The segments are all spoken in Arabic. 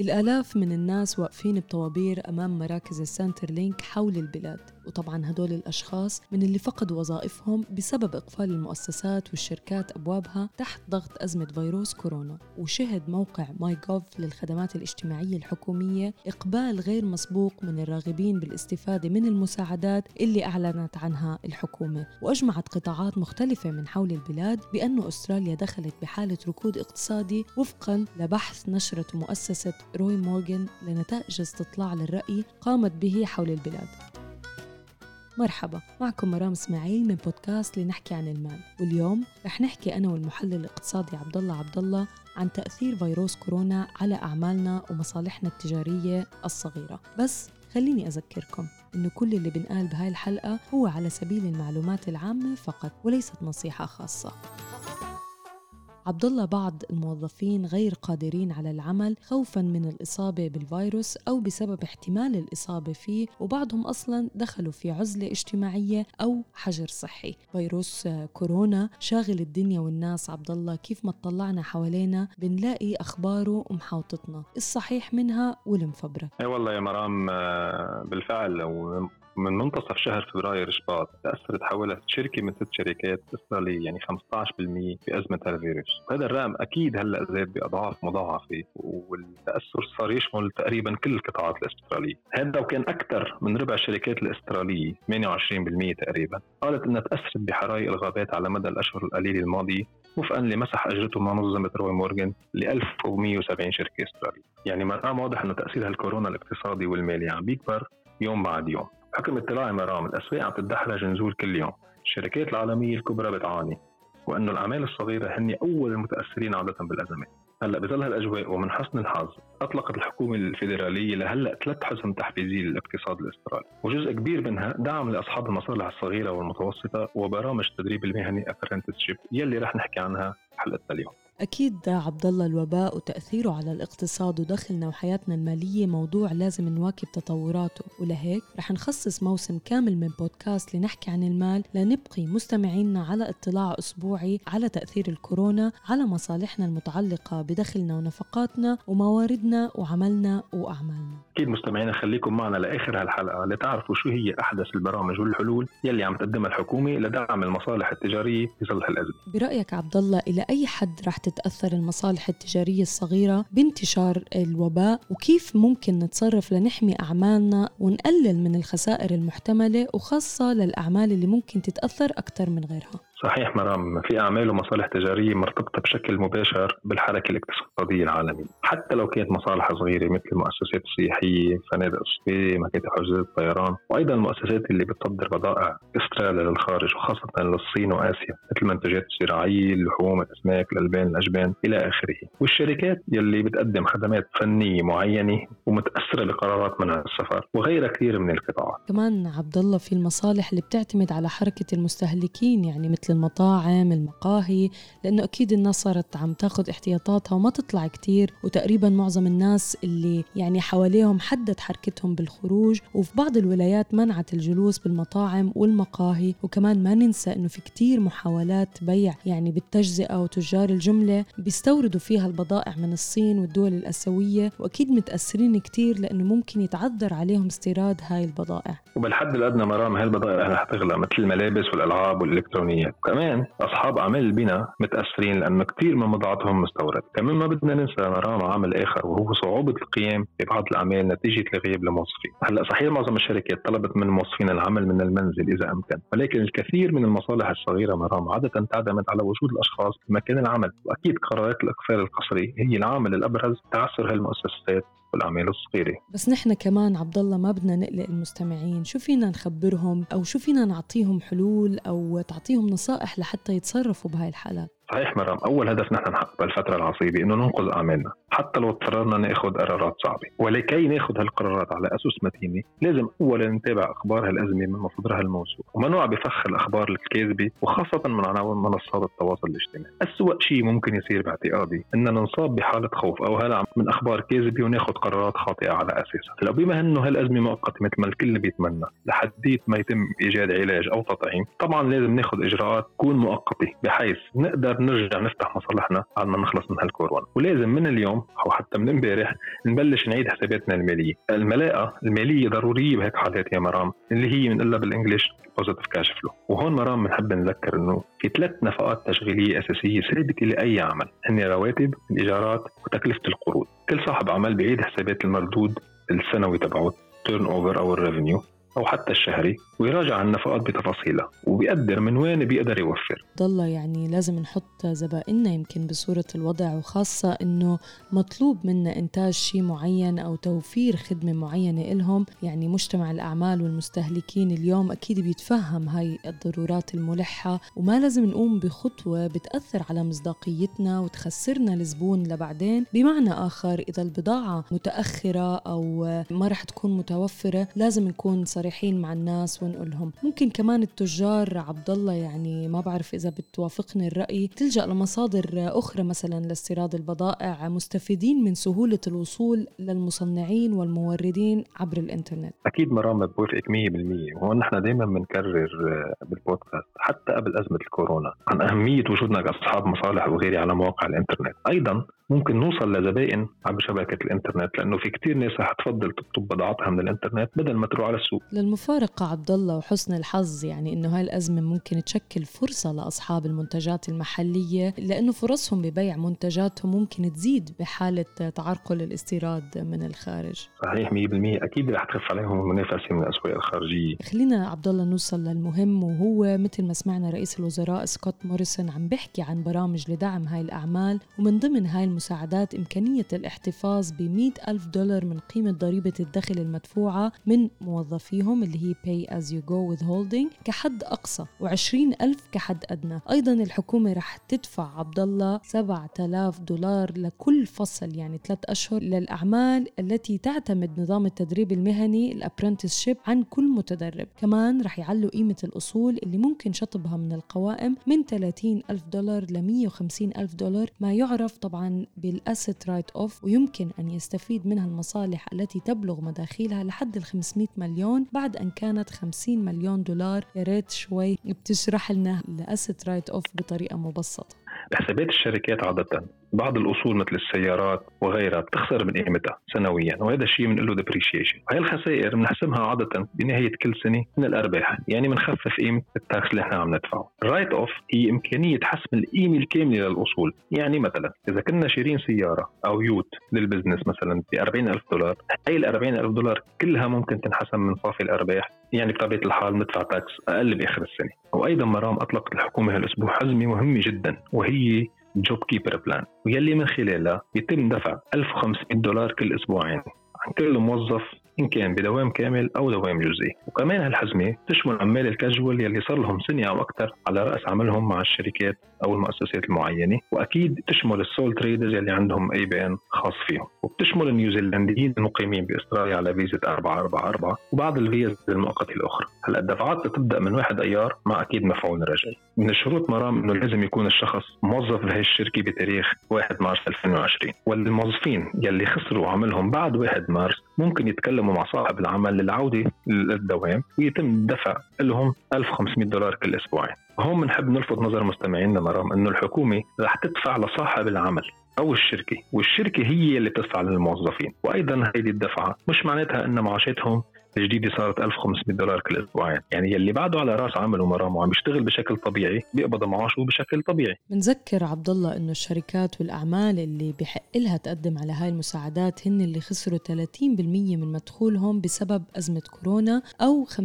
الآلاف من الناس واقفين بطوابير أمام مراكز ال Centrelink حول البلاد. وطبعا هدول الأشخاص من اللي فقدوا وظائفهم بسبب إقفال المؤسسات والشركات أبوابها تحت ضغط أزمة فيروس كورونا. وشهد موقع myGov للخدمات الاجتماعية الحكومية إقبال غير مسبوق من الراغبين بالاستفادة من المساعدات اللي أعلنت عنها الحكومة. وأجمعت قطاعات مختلفة من حول البلاد بأن أستراليا دخلت بحالة ركود اقتصادي وفقا لبحث نشرته مؤسسة روي مورغان لنتائج استطلاع للرأي قامت به حول البلاد. مرحبا معكم مرام إسماعيل من بودكاست لنحكي عن المال. واليوم رح نحكي أنا والمحلل الاقتصادي عبد الله عبد الله عن تأثير فيروس كورونا على أعمالنا ومصالحنا التجارية الصغيرة. بس خليني أذكركم إنه كل اللي بنقال بهاي الحلقة هو على سبيل المعلومات العامة فقط وليست نصيحة خاصة. عبد الله بعض الموظفين غير قادرين على العمل خوفا من الإصابة بالفيروس أو بسبب احتمال الإصابة فيه وبعضهم أصلا دخلوا في عزلة اجتماعية أو حجر صحي. فيروس كورونا شاغل الدنيا والناس عبد الله كيف ما اطلعنا حوالينا بنلاقي أخباره ومحاوطتنا. الصحيح منها والمفبرك إي والله يا مرام آه، بالفعل من منتصف شهر فبراير شباط تأثرت حوالي شركة من ست شركات إسرائيلية يعني 15% بازمه الفيروس، هذا الرقم أكيد هلأ زاد بأضعاف مضاعفة والتأثر صار يشمل تقريبا كل القطاعات الاستراليه، هذا وكان أكثر من ربع الشركات الاستراليه 28% تقريبا، قالت إنها تأثرت بحرائق الغابات على مدى الأشهر القليلة الماضية وفقا لمسح أجرته منظمة روي مورغان ل 1170 شركة استراليه، يعني مرام واضح إنه تأثير هالكورونا الاقتصادي والمالي عم بيكبر يوم بعد يوم. حكم اطلاعي مرام الاسواق عم تتدحرج نزول كل يوم. الشركات العالمية الكبرى بتعاني وأنه الأعمال الصغيرة هن أول المتأثرين عادة بالازمات هلأ بظل هالأجواء ومن حسن الحظ أطلقت الحكومة الفيدرالية لهلأ ثلاث حزم تحفيزيه للاقتصاد الاسترالي. وجزء كبير منها دعم لأصحاب المصالح الصغيرة والمتوسطة وبرامج التدريب المهني ابرنتسشيب يلي رح نحكي عنها حلقتنا اليوم. أكيد عبد الله الوباء وتأثيره على الاقتصاد ودخلنا وحياتنا المالية موضوع لازم نواكب تطوراته. ولهيك رح نخصص موسم كامل من بودكاست لنحكي عن المال لنبقي مستمعينا على اطلاع أسبوعي على تأثير الكورونا على مصالحنا المتعلقة بدخلنا ونفقاتنا ومواردنا وعملنا وأعمالنا. أكيد مستمعينا خليكم معنا لآخر هالحلقة لتعرفوا شو هي أحدث البرامج والحلول يلي عم تقدمها الحكومة لدعم المصالح التجارية في ظل هالأزمة. برأيك عبد الله إلى أي حد رح تتأثر المصالح التجارية الصغيرة بانتشار الوباء وكيف ممكن نتصرف لنحمي أعمالنا ونقلل من الخسائر المحتملة وخاصة للأعمال اللي ممكن تتأثر أكثر من غيرها؟ صحيح مرام في أعمال ومصالح تجارية مرتبطة بشكل مباشر بالحركة الاقتصادية العالمية. حتى لو كانت مصالح صغيرة مثل المؤسسات السياحية فنادق الصيف مكاتب حجوزات الطيران وأيضا المؤسسات اللي بتصدر بضائع استراليا للخارج وخاصة للصين وآسيا مثل المنتجات الزراعية اللحوم الأسماك الألبان الأجبان إلى آخره. والشركات يلي بتقدم خدمات فنية معينة ومتأثرة بقرارات منع السفر وغيرها كثير من القطاعات. كمان عبد الله في المصالح اللي بتعتمد على حركة المستهلكين يعني مثل المطاعم المقاهي لأنه أكيد الناس صارت عم تاخذ احتياطاتها وما تطلع كتير وتقريبا معظم الناس اللي يعني حواليهم حدد حركتهم بالخروج وفي بعض الولايات منعت الجلوس بالمطاعم والمقاهي وكمان ما ننسى أنه في كتير محاولات بيع يعني بالتجزئة وتجار الجملة بيستوردوا فيها البضائع من الصين والدول الآسيوية وأكيد متأثرين كتير لأنه ممكن يتعذر عليهم استيراد هاي البضائع. وبالحد الأدنى مرام هاي البضائع رح تغلى مثل الملابس والألعاب والإلكترونيات. وكمان أصحاب أعمال البناء متأثرين لأنه كثير من بضاعتهم مستورد. كمان ما بدنا ننسى مرام عامل آخر وهو صعوبة القيام ببعض الأعمال نتيجة الغياب الموظفين. هلأ صحيح معظم الشركات طلبت من موظفين العمل من المنزل إذا أمكن ولكن الكثير من المصالح الصغيرة مرام عادة تعتمد على وجود الأشخاص في مكان العمل وأكيد قرارات الإقفال القسري هي العامل الأبرز تعثر هالمؤسسات. والاعمال الصغيرة. بس نحن كمان عبد الله ما بدنا نقلق المستمعين. شو فينا نخبرهم أو شو فينا نعطيهم حلول أو تعطيهم نصائح لحتى يتصرفوا بهاي الحالات؟ صحيح مرام أول هدف نحن نحقق بالفترة العصيبة إنه ننقذ أعمالنا حتى لو اضطررنا ناخذ قرارات صعبة. ولكي ناخذ هالقرارات على اسس متينة لازم اولا نتابع أخبار هالأزمة من مصدرها الموثوق ومنوع بفخ الأخبار الكاذبة وخاصة من عناوين منصات التواصل الاجتماعي. اسوء شيء ممكن يصير باعتقادي ان ننصاب بحالة خوف أو هلع من أخبار كاذبة وناخذ قرارات خاطئة على أساسها. هلا بما إنه هالأزمة مؤقتة مثل ما الكل بيتمنى لحديت ما يتم إيجاد علاج أو تطعيم طبعا لازم ناخذ إجراءات تكون مؤقتة بحيث نقدر نرجع نفتح مصالحنا بعد ما نخلص من هالكورونا. ولازم من اليوم أو حتى من امبارح نبلش نعيد حساباتنا المالية. الملاءه المالية ضرورية بهيك حالات يا مرام اللي هي بنقولها بال English positive cash flow وهون مرام بنحب نذكر إنه في ثلاث نفقات تشغيلية أساسية ثابتة لأي عمل. هن رواتب الإيجارات وتكلفة القروض. كل صاحب عمل بيعيد حسابات المردود السنوي تبعه turnover أو ال revenue أو حتى الشهري ويراجع النفقات بتفاصيلها وبيقدر من وين بيقدر يوفر. ضل يعني لازم نحط زبائننا يمكن بصورة الوضع وخاصة إنه مطلوب منا إنتاج شيء معين أو توفير خدمة معينة إلهم. يعني مجتمع الأعمال والمستهلكين اليوم أكيد بيتفهم هاي الضرورات الملحة وما لازم نقوم بخطوة بتأثر على مصداقيتنا وتخسرنا الزبون لبعدين. بمعنى آخر إذا البضاعة متأخرة أو ما رح تكون متوفرة لازم نكون صريحين مع الناس ونقول لهم. ممكن كمان التجار عبد الله يعني ما بعرف إذا بتوافقني الرأي تلجأ لمصادر أخرى مثلا لاستيراد البضائع مستفيدين من سهولة الوصول للمصنعين والموردين عبر الإنترنت. أكيد مرام بوافقك 100% وهون نحن دائما بنكرر بالبودكاست حتى قبل أزمة الكورونا عن أهمية وجودنا كأصحاب مصالح وغيرها على مواقع الإنترنت. أيضا ممكن نوصل لزبائن عبر شبكة الإنترنت لأنه في كتير ناس رح تفضل تطلب بضاعتها من الإنترنت بدل ما تروح على السوق. للمفارقة عبد الله وحسن الحظ يعني إنه هاي الأزمة ممكن تشكل فرصة لأصحاب المنتجات المحلية لأنه فرصهم ببيع منتجاتهم ممكن تزيد بحالة تعرقل الاستيراد من الخارج. صحيح 100% أكيد رح تخف عليهم المنافسه من الأسواق الخارجية. خلينا عبد الله نوصل للمهم وهو مثل ما سمعنا رئيس الوزراء سكوت موريسون عم بيحكي عن برامج لدعم هاي الأعمال ومن ضمن هاي المساعدات إمكانية الاحتفاظ ب ألف دولار من قيمة ضريبة الدخل المدفوعة من موظفيهم اللي هي Pay as you go withholding كحد أقصى و20 ألف كحد أدنى. أيضا الحكومة رح تدفع عبد الله 7000 دولار لكل فصل يعني ثلاث أشهر للأعمال التي تعتمد نظام التدريب المهني ال apprenticeship عن كل متدرب. كمان رح يعلوا قيمة الأصول اللي ممكن شطبها من القوائم من 30 ألف دولار ل 150 ألف دولار ما يعرف طبعا بال asset write off ويمكن أن يستفيد منها المصالح التي تبلغ مداخيلها لحد ال 500 مليون بعد أن كانت 50 مليون دولار. يا ريت شوي بتشرح لنا ال asset write off بطريقة مبسطة. بحسابات الشركات عادة بعض الأصول مثل السيارات وغيرها بتخسر من قيمتها سنويا وهذا الشيء بنقول له depreciation وهي الخسائر بنحسبها عادة بنهاية كل سنة من الأرباح يعني بنخفف قيمة ال tax اللي إحنا عم ندفعه. ال write off هي إمكانية حسب القيمة الكاملة للأصول. يعني مثلا إذا كنا شارين سيارة أو ute لل business مثلا ب 40000 دولار هي ال 40000 دولار كلها ممكن تنحسب من صافي الأرباح يعني بطبيعة الحال ندفع tax أقل بآخر السنة. وأيضا مرام أطلقت الحكومة هالأسبوع حزمة مهمة جدا وهي JobKeeper plan ويلي من خلالها يتم دفع 1500 دولار كل أسبوعين عن كل موظف إن كان بدوام كامل أو دوام جزئي. وكمان هالحزمة تشمل عمال الكاجوال يلي صار لهم سنة أو أكثر على رأس عملهم مع الشركات أو المؤسسات المعينة. وأكيد تشمل ال sole traders يلي عندهم ABN خاص فيهم. وبتشمل النيوزيلنديين المقيمين بأستراليا على فيزا 444 وبعض الفيز المؤقتة الأخرى. هلأ الدفعات تبدأ من 1 أيار مع أكيد مفعول رجعي. من الشروط مرام إنه لازم يكون الشخص موظف بهي الشركة بتاريخ 1 مارس 2020 والموظفين يلي خسروا عملهم بعد 1 مارس ممكن يتكلموا مع صاحب العمل للعودة للدوام ويتم الدفع لهم 1500 دولار كل أسبوعين هون بنحب نلفت نظر مستمعينا مرام إنه الحكومة رح تدفع لصاحب العمل أو الشركة والشركة هي اللي بتدفع للموظفين وأيضا هيدي الدفعة مش معناتها ان معاشاتهم الجديده صارت 1500 دولار كل أسبوعين يعني يلي بعده على رأس عمل ومرام وعم يشتغل بشكل طبيعي بيقبض معاشه بشكل طبيعي. بنذكر عبد الله إنه الشركات والأعمال اللي بيحق لها تقدم على هاي المساعدات هن اللي خسروا 30% من مدخولهم بسبب أزمة كورونا أو 50%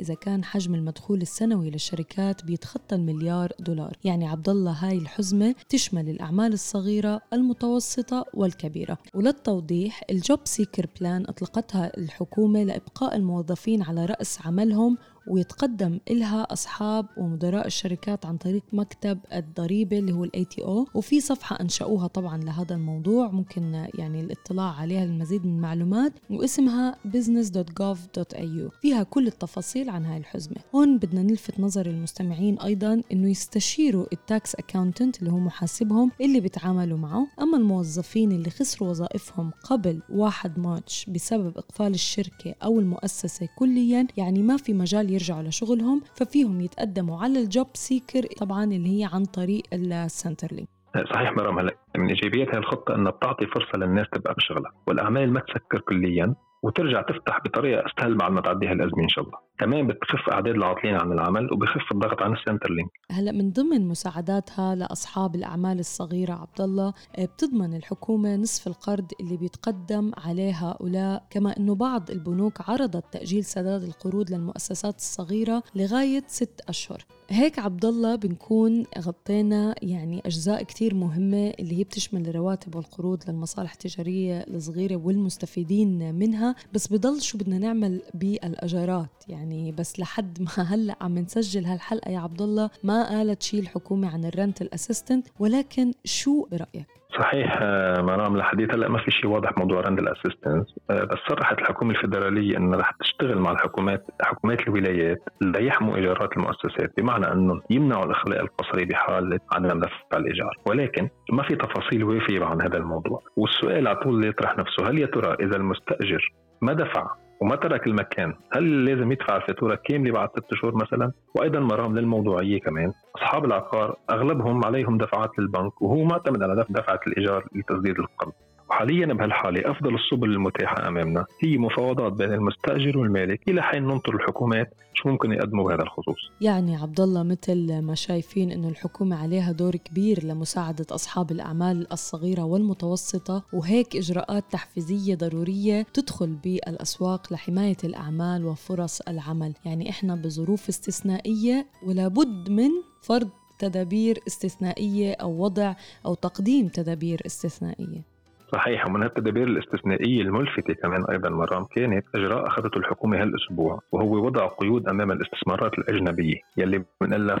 إذا كان حجم المدخول السنوي للشركات بيتخطى المليار دولار. يعني عبد الله هاي الحزمة تشمل الأعمال الصغيرة المتوسطة والكبيرة. وللتوضيح ال JobSeeker plan أطلقتها الحكومة لإبقاء الموظفين على رأس عملهم ويتقدم إلها أصحاب ومدراء الشركات عن طريق مكتب الضريبة اللي هو ال ATO وفي صفحة أنشأوها طبعا لهذا الموضوع ممكن يعني الاطلاع عليها للمزيد من المعلومات واسمها business.gov.au فيها كل التفاصيل عن هاي الحزمة. هون بدنا نلفت نظر المستمعين أيضا أنه يستشيروا ال tax accountant اللي هو محاسبهم اللي بيتعاملوا معه. أما الموظفين اللي خسروا وظائفهم قبل 1 March بسبب إقفال الشركة أو المؤسسة كليا يعني ما في مجال يرجعوا لشغلهم ففيهم يتقدموا على ال JobSeeker طبعا اللي هي عن طريق ال Centrelink. صحيح مرام هلا من ايجابيات هذه الخطة إنها بتعطي فرصة للناس تبقى بشغلها والأعمال ما تسكر كليا. وترجع تفتح بطريقة اسهل بعد ما تعدي هالازمه إن شاء الله. كمان بتخف أعداد العاطلين عن العمل وبخف الضغط عن ال Centrelink هلا من ضمن مساعداتها لأصحاب الأعمال الصغيرة عبد الله آه، بتضمن الحكومة نصف القرض اللي بيتقدم عليه هؤلاء كما إنه بعض البنوك عرضت تأجيل سداد القروض للمؤسسات الصغيرة لغاية ست أشهر. هيك عبد الله بنكون غطينا يعني أجزاء كتير مهمة اللي هي بتشمل الرواتب والقروض للمصالح التجارية الصغيرة والمستفيدين منها بس بضل شو بدنا نعمل بالأجارات. يعني بس لحد ما هلأ عم نسجل هالحلقة يا عبد الله ما قالت شيء الحكومة عن ال rent assistance ولكن شو برأيك؟ صحيح آه، مرام لحديت هلا ما في شيء واضح موضوع rent assistance. آه، بس صرحت الحكومة الفدراليه انها رح تشتغل مع الحكومات حكومات الولايات ليحموا إيجارات المؤسسات بمعنى انهم يمنعوا الإخلاء القسري بحال عدم دفع الإيجار. ولكن ما في تفاصيل وافية عن هذا الموضوع. والسؤال على طول يطرح نفسه هل يا ترى إذا المستأجر ما دفع وما ترك المكان. هل لازم يدفع الفاتورة كاملة بعد ست شهور مثلا؟ وأيضا مرام للموضوعية كمان. أصحاب العقار أغلبهم عليهم دفعات للبنك وهو معتمد على دفعة الإيجار لتسديد القرض. وحاليا بهالحالة أفضل السبل المتاحة أمامنا هي مفاوضات بين المستأجر والمالك إلى حين ننطر الحكومات شو ممكن يقدموا بهذا الخصوص؟ يعني عبد الله مثل ما شايفين إنه الحكومة عليها دور كبير لمساعدة أصحاب الأعمال الصغيرة والمتوسطة وهيك إجراءات تحفيزية ضرورية تدخل بالأسواق لحماية الأعمال وفرص العمل. يعني إحنا بظروف استثنائية ولا بد من فرض تدابير استثنائية أو وضع أو تقديم تدابير استثنائية. صحيح ومن التدابير الاستثنائية الملفتة كمان أيضا مرام كانت إجراء أخذته الحكومة هالأسبوع وهو وضع قيود أمام الاستثمارات الأجنبية يلي بنقلها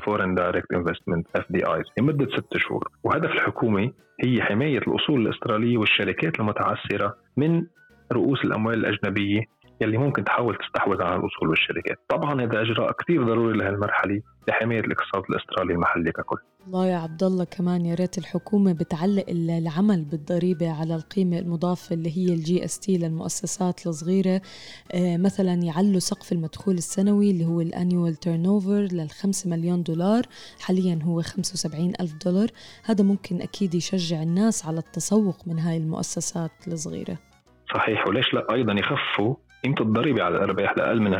investment FDIs لمدة ست شهور. وهدف الحكومة هي حماية الأصول الأسترالية والشركات المتعثرة من رؤوس الأموال الأجنبية يلي ممكن تحاول تستحوذ على الاصول والشركات طبعا هذا إجراء كثير ضروري لهالمرحلة لحماية الاقتصاد الأسترالي المحلي ككل. الله يا عبد الله كمان يا ريت الحكومة بتعلق العمل بالضريبة على القيمة المضافه اللي هي ال GST للمؤسسات الصغيرة. آه مثلا يعلوا سقف المدخول السنوي اللي هو ال annual turnover لل 5 مليون دولار حاليا هو 75 ألف دولار. هذا ممكن أكيد يشجع الناس على التسوق من هاي المؤسسات الصغيرة. صحيح وليش لا؟ أيضا يخفوا قيمة الضريبة على الأرباح لأقل من 20%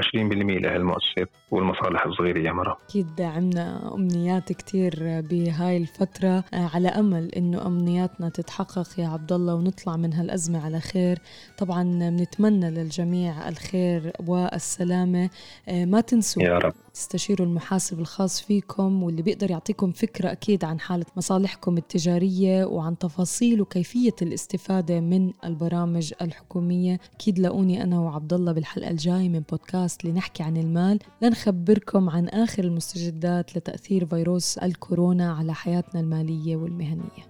لهالمؤسسات والمصالح الصغيرة يا مرة. أكيد عنا أمنيات كتير بهاي الفترة. على أمل إنه أمنياتنا تتحقق يا عبد الله ونطلع من هالأزمة على خير. طبعا بنتمنى للجميع الخير والسلامة. ما تنسوا يا رب. تستشيروا المحاسب الخاص فيكم واللي بيقدر يعطيكم فكرة أكيد عن حالة مصالحكم التجارية وعن تفاصيل وكيفية الاستفادة من البرامج الحكومية. أكيد لاقوني أنا وعبد الله بالحلقة الجاي من بودكاست لنحكي عن المال. لنخبركم عن آخر المستجدات لتأثير فيروس الكورونا على حياتنا المالية والمهنية.